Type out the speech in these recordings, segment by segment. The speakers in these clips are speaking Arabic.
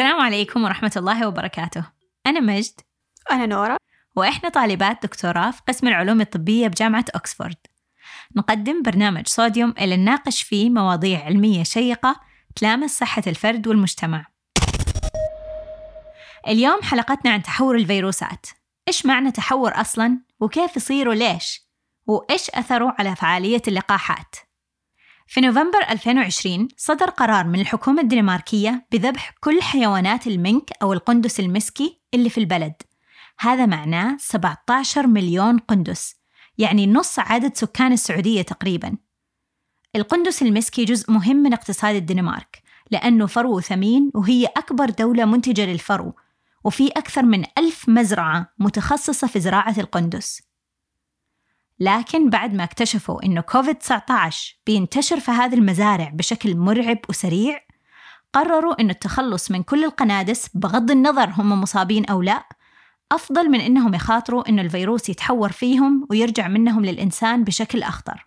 السلام عليكم ورحمة الله وبركاته. أنا مجد. أنا نورا وإحنا طالبات دكتوراه في قسم العلوم الطبية بجامعة أكسفورد. نقدم برنامج صوديوم اللي نناقش فيه مواضيع علمية شيقة تلامس صحة الفرد والمجتمع. اليوم حلقتنا عن تحور الفيروسات. إيش معنى تحور أصلاً؟ وكيف يصير وليش؟ وإيش أثره على فعالية اللقاحات؟ في نوفمبر 2020 صدر قرار من الحكومة الدنماركية بذبح كل حيوانات المنك أو القندس المسكي اللي في البلد. هذا معناه 17 مليون قندس يعني نص عدد سكان السعودية تقريبا. القندس المسكي جزء مهم من اقتصاد الدنمارك لأنه فرو ثمين وهي أكبر دولة منتجة للفرو وفي أكثر من ألف مزرعة متخصصة في زراعة القندس. لكن بعد ما اكتشفوا إنه كوفيد-19 بينتشر في هذه المزارع بشكل مرعب وسريع قرروا إنه التخلص من كل القنادس بغض النظر هم مصابين أو لا أفضل من إنهم يخاطروا إنه الفيروس يتحور فيهم ويرجع منهم للإنسان بشكل أخطر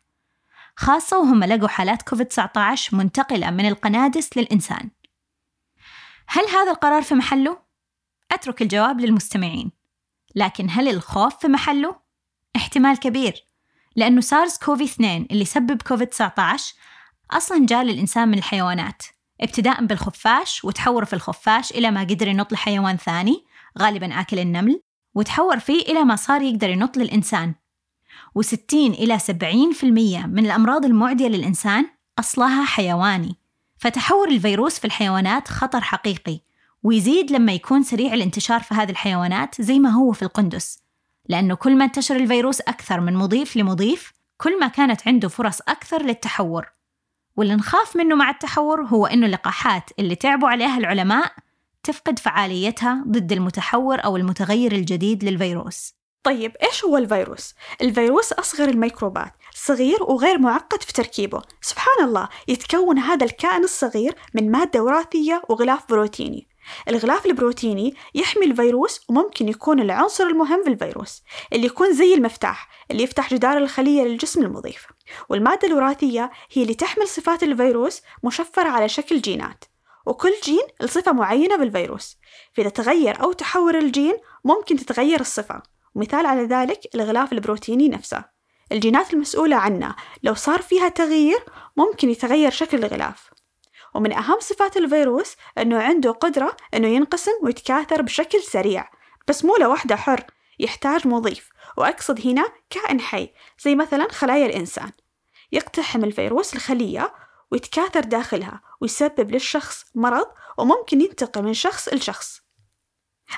خاصة وهم لقوا حالات كوفيد-19 منتقلة من القنادس للإنسان هل هذا القرار في محله؟ أترك الجواب للمستمعين لكن هل الخوف في محله؟ احتمال كبير لأنه سارس كوفي 2 اللي سبب كوفيد 19 أصلا جاء للإنسان من الحيوانات ابتداء بالخفاش وتحور في الخفاش إلى ما قدر ينط لحيوان ثاني غالبا آكل النمل وتحور فيه إلى ما صار يقدر ينط للإنسان. و60 إلى 70% من الأمراض المعدية للإنسان أصلها حيواني. فتحور الفيروس في الحيوانات خطر حقيقي ويزيد لما يكون سريع الانتشار في هذه الحيوانات زي ما هو في القندس. لأنه كل ما انتشر الفيروس أكثر من مضيف لمضيف كل ما كانت عنده فرص أكثر للتحور. واللي نخاف منه مع التحور هو إنه اللقاحات اللي تعبوا عليها العلماء تفقد فعاليتها ضد المتحور أو المتغير الجديد للفيروس. طيب إيش هو الفيروس؟ الفيروس أصغر الميكروبات صغير وغير معقد في تركيبه. سبحان الله يتكون هذا الكائن الصغير من مادة وراثية وغلاف بروتيني. الغلاف البروتيني يحمي الفيروس وممكن يكون العنصر المهم في الفيروس اللي يكون زي المفتاح اللي يفتح جدار الخلية للجسم المضيف. والمادة الوراثية هي اللي تحمل صفات الفيروس مشفرة على شكل جينات. وكل جين لصفة معينة بالفيروس. فإذا تغير أو تحور الجين ممكن تتغير الصفة. ومثال على ذلك الغلاف البروتيني نفسه. الجينات المسؤولة عنه. لو صار فيها تغيير ممكن يتغير شكل الغلاف. ومن أهم صفات الفيروس أنه عنده قدرة أنه ينقسم ويتكاثر بشكل سريع بس مو لوحده حر يحتاج مضيف وأقصد هنا كائن حي زي مثلا خلايا الإنسان. يقتحم الفيروس الخلية ويتكاثر داخلها ويسبب للشخص مرض وممكن ينتقل من شخص لشخص.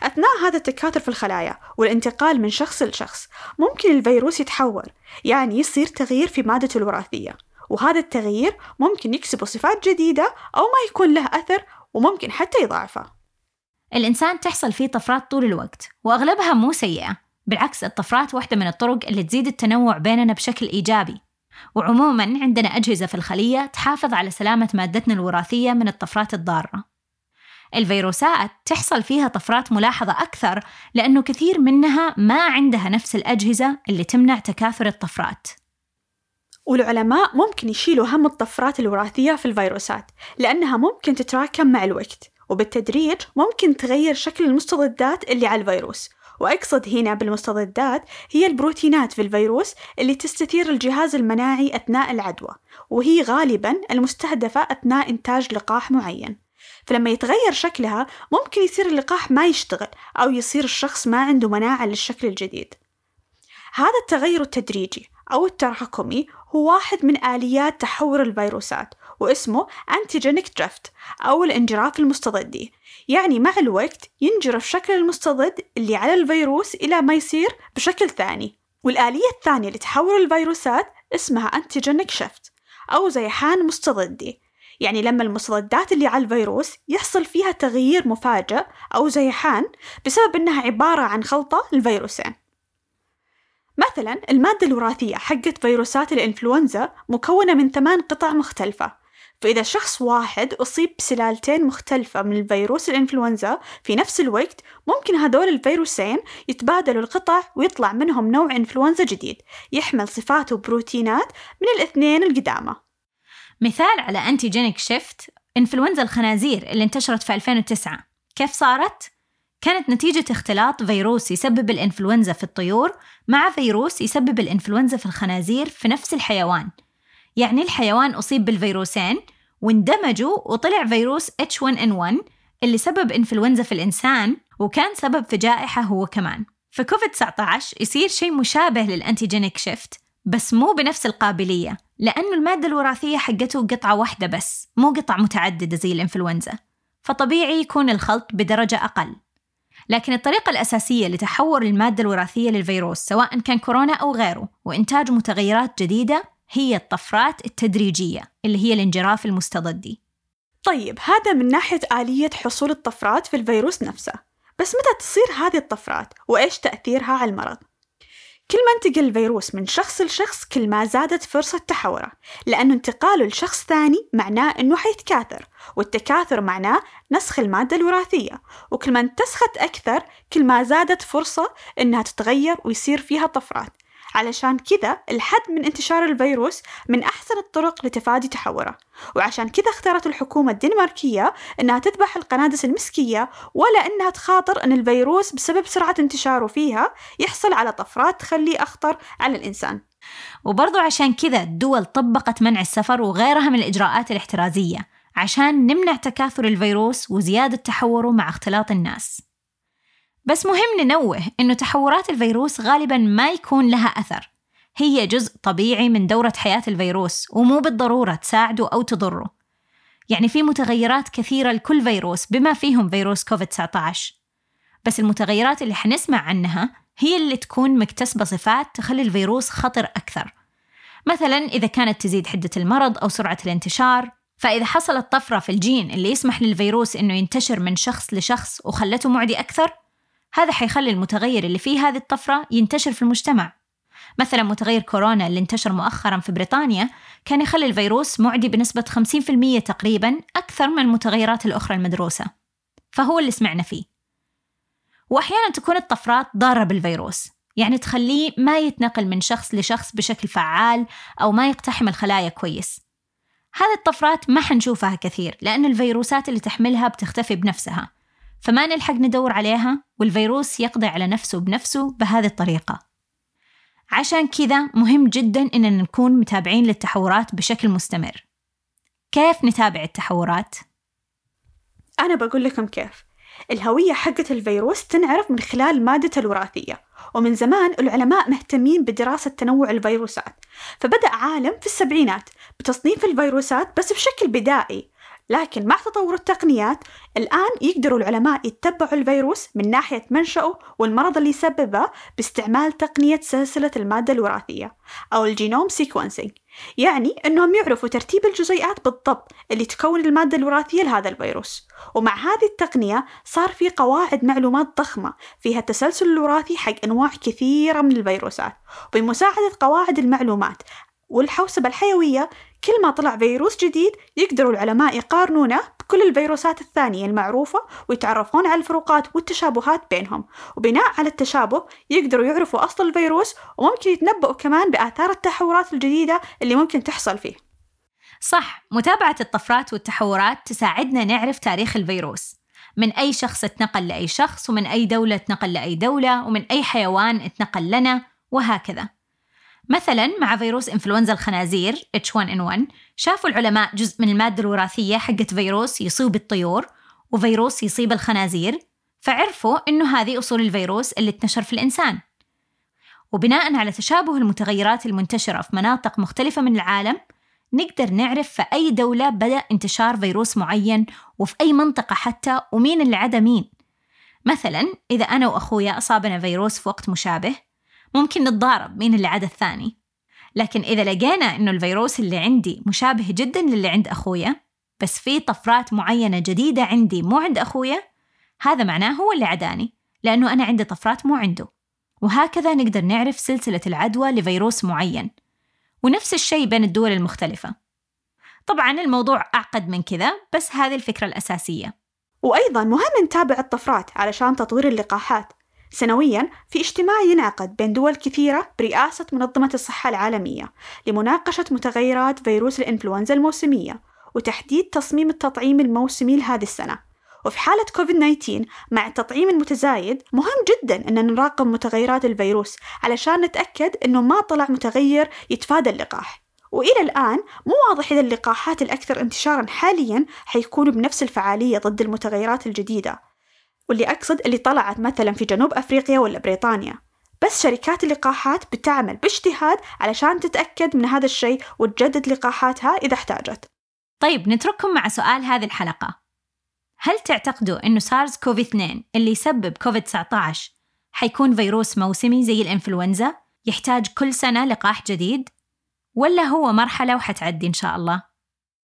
أثناء هذا التكاثر في الخلايا والانتقال من شخص لشخص ممكن الفيروس يتحور يعني يصير تغيير في مادته الوراثية. وهذا التغيير ممكن يكسبه صفات جديدة أو ما يكون له أثر وممكن حتى يضاعفه. الإنسان تحصل فيه طفرات طول الوقت وأغلبها مو سيئة. بالعكس الطفرات واحدة من الطرق اللي تزيد التنوع بيننا بشكل إيجابي. وعموما عندنا أجهزة في الخلية تحافظ على سلامة مادتنا الوراثية من الطفرات الضارة. الفيروسات تحصل فيها طفرات ملاحظة أكثر لأنه كثير منها ما عندها نفس الأجهزة اللي تمنع تكاثر الطفرات. والعلماء ممكن يشيلوا هم الطفرات الوراثية في الفيروسات لأنها ممكن تتراكم مع الوقت وبالتدريج ممكن تغير شكل المستضدات اللي على الفيروس. وأقصد هنا بالمستضدات هي البروتينات في الفيروس اللي تستثير الجهاز المناعي أثناء العدوى وهي غالبا المستهدفة أثناء إنتاج لقاح معين. فلما يتغير شكلها ممكن يصير اللقاح ما يشتغل أو يصير الشخص ما عنده مناعة للشكل الجديد. هذا التغير التدريجي أو التراكمي هو واحد من آليات تحور الفيروسات واسمه antigenic drift أو الانجراف المستضدي. يعني مع الوقت ينجرف شكل المستضد اللي على الفيروس إلى ما يصير بشكل ثاني. والآلية الثانية لتحور الفيروسات اسمها antigenic shift أو زيحان مستضدي. يعني لما المستضدات اللي على الفيروس يحصل فيها تغيير مفاجئ أو زيحان بسبب إنها عبارة عن خلطة الفيروسين مثلا المادة الوراثية حقت فيروسات الإنفلونزا مكونة من ثمان قطع مختلفة. فإذا شخص واحد أصيب بسلالتين مختلفة من الفيروس الإنفلونزا في نفس الوقت ممكن هذول الفيروسين يتبادلوا القطع ويطلع منهم نوع إنفلونزا جديد يحمل صفات وبروتينات من الاثنين القدامى. مثال على أنتيجينيك شيفت إنفلونزا الخنازير اللي انتشرت في 2009 كيف صارت؟ كانت نتيجة اختلاط فيروس يسبب الإنفلونزا في الطيور مع فيروس يسبب الإنفلونزا في الخنازير في نفس الحيوان. يعني الحيوان أصيب بالفيروسين واندمجوا وطلع فيروس H1N1 اللي سبب إنفلونزا في الإنسان وكان سبب في جائحة هو كمان. فكوفيد 19 يصير شيء مشابه للأنتيجينيك شيفت بس مو بنفس القابلية لأنه المادة الوراثية حقته قطعة واحدة بس مو قطع متعددة زي الإنفلونزا. فطبيعي يكون الخلط بدرجة أقل. لكن الطريقة الأساسية لتحور المادة الوراثية للفيروس سواء كان كورونا أو غيره وإنتاج متغيرات جديدة هي الطفرات التدريجية اللي هي الانجراف المستضدي. طيب هذا من ناحية آلية حصول الطفرات في الفيروس نفسه. بس متى تصير هذه الطفرات؟ وإيش تأثيرها على المرض؟ كل ما انتقل الفيروس من شخص لشخص كل ما زادت فرصة تحوره لأنه انتقاله لشخص ثاني معناه أنه حيتكاثر والتكاثر معناه نسخ المادة الوراثية وكل ما انتسخت أكثر كل ما زادت فرصة أنها تتغير ويصير فيها طفرات. علشان كذا الحد من انتشار الفيروس من أحسن الطرق لتفادي تحوره. وعشان كذا اختارت الحكومة الدنماركية أنها تذبح القنادس المسكية ولا أنها تخاطر أن الفيروس بسبب سرعة انتشاره فيها يحصل على طفرات تخليه أخطر على الإنسان. وبرضو عشان كذا الدول طبقت منع السفر وغيرها من الإجراءات الاحترازية عشان نمنع تكاثر الفيروس وزيادة تحوره مع اختلاط الناس. بس مهم ننوه إنه تحورات الفيروس غالبا ما يكون لها أثر. هي جزء طبيعي من دورة حياة الفيروس ومو بالضرورة تساعده أو تضره. يعني في متغيرات كثيرة لكل فيروس بما فيهم فيروس كوفيد 19 بس المتغيرات اللي حنسمع عنها هي اللي تكون مكتسبة صفات تخلي الفيروس خطر أكثر. مثلا إذا كانت تزيد حدة المرض أو سرعة الانتشار فإذا حصلت طفرة في الجين اللي يسمح للفيروس إنه ينتشر من شخص لشخص وخلته معدي أكثر هذا حيخلي المتغير اللي فيه هذه الطفرة ينتشر في المجتمع. مثلا متغير كورونا اللي انتشر مؤخرا في بريطانيا كان يخلي الفيروس معدي بنسبة 50% تقريبا أكثر من المتغيرات الأخرى المدروسة. فهو اللي سمعنا فيه. وأحيانا تكون الطفرات ضارة بالفيروس يعني تخليه ما يتنقل من شخص لشخص بشكل فعال أو ما يقتحم الخلايا كويس. هذه الطفرات ما حنشوفها كثير لأن الفيروسات اللي تحملها بتختفي بنفسها. فما نلحق ندور عليها والفيروس يقضي على نفسه بنفسه بهذه الطريقة. عشان كذا مهم جدا إننا نكون متابعين للتحورات بشكل مستمر. كيف نتابع التحورات؟ أنا بقول لكم كيف. الهوية حقة الفيروس تنعرف من خلال مادته الوراثية ومن زمان العلماء مهتمين بدراسة تنوع الفيروسات. فبدأ عالم في السبعينات بتصنيف الفيروسات بس بشكل بدائي لكن مع تطور التقنيات الآن يقدروا العلماء يتبعوا الفيروس من ناحية منشأه والمرض اللي يسببه باستعمال تقنية سلسلة المادة الوراثية أو ال genome sequencing. يعني أنهم يعرفوا ترتيب الجزيئات بالضبط اللي تكون المادة الوراثية لهذا الفيروس. ومع هذه التقنية صار في قواعد معلومات ضخمة فيها التسلسل الوراثي حق أنواع كثيرة من الفيروسات. وبمساعدة قواعد المعلومات والحوسبة الحيوية كل ما طلع فيروس جديد يقدروا العلماء يقارنونه بكل الفيروسات الثانية المعروفة ويتعرفون على الفروقات والتشابهات بينهم. وبناء على التشابه يقدروا يعرفوا أصل الفيروس وممكن يتنبؤوا كمان بآثار التحورات الجديدة اللي ممكن تحصل فيه. صح متابعة الطفرات والتحورات تساعدنا نعرف تاريخ الفيروس. من أي شخص اتنقل لأي شخص ومن أي دولة اتنقل لأي دولة ومن أي حيوان اتنقل لنا وهكذا. مثلا مع فيروس إنفلونزا الخنازير H1N1 شافوا العلماء جزء من المادة الوراثية حقت فيروس يصيب الطيور وفيروس يصيب الخنازير فعرفوا إنه هذه أصول الفيروس اللي انتشر في الإنسان. وبناء على تشابه المتغيرات المنتشرة في مناطق مختلفة من العالم نقدر نعرف في أي دولة بدأ انتشار فيروس معين وفي أي منطقة حتى ومين اللي عدا مين. مثلا إذا أنا وأخويا أصابنا فيروس في وقت مشابه ممكن نتضارب مين اللي عدا الثاني. لكن إذا لقينا إنه الفيروس اللي عندي مشابه جدا للي عند أخويا بس في طفرات معينة جديدة عندي مو عند أخويا هذا معناه هو اللي عداني لأنه أنا عندي طفرات مو عنده. وهكذا نقدر نعرف سلسلة العدوى لفيروس معين. ونفس الشيء بين الدول المختلفة. طبعا الموضوع أعقد من كذا بس هذه الفكرة الأساسية. وأيضا مهم نتابع الطفرات علشان تطوير اللقاحات. سنويا في اجتماع ينعقد بين دول كثيرة برئاسة منظمة الصحة العالمية لمناقشة متغيرات فيروس الإنفلونزا الموسمية وتحديد تصميم التطعيم الموسمي لهذه السنة. وفي حالة كوفيد-19 مع التطعيم المتزايد مهم جدا أن نراقب متغيرات الفيروس علشان نتأكد أنه ما طلع متغير يتفادى اللقاح. وإلى الآن مو واضح إذا اللقاحات الأكثر انتشارا حاليا حيكونوا بنفس الفعالية ضد المتغيرات الجديدة. واللي أقصد اللي طلعت مثلا في جنوب أفريقيا ولا بريطانيا بس شركات اللقاحات بتعمل باجتهاد علشان تتأكد من هذا الشيء وتجدد لقاحاتها إذا احتاجت طيب نترككم مع سؤال هذه الحلقة هل تعتقدوا أنه سارس كوفي 2 اللي يسبب كوفيد 19 حيكون فيروس موسمي زي الإنفلونزا يحتاج كل سنة لقاح جديد؟ ولا هو مرحلة وحتعدي إن شاء الله؟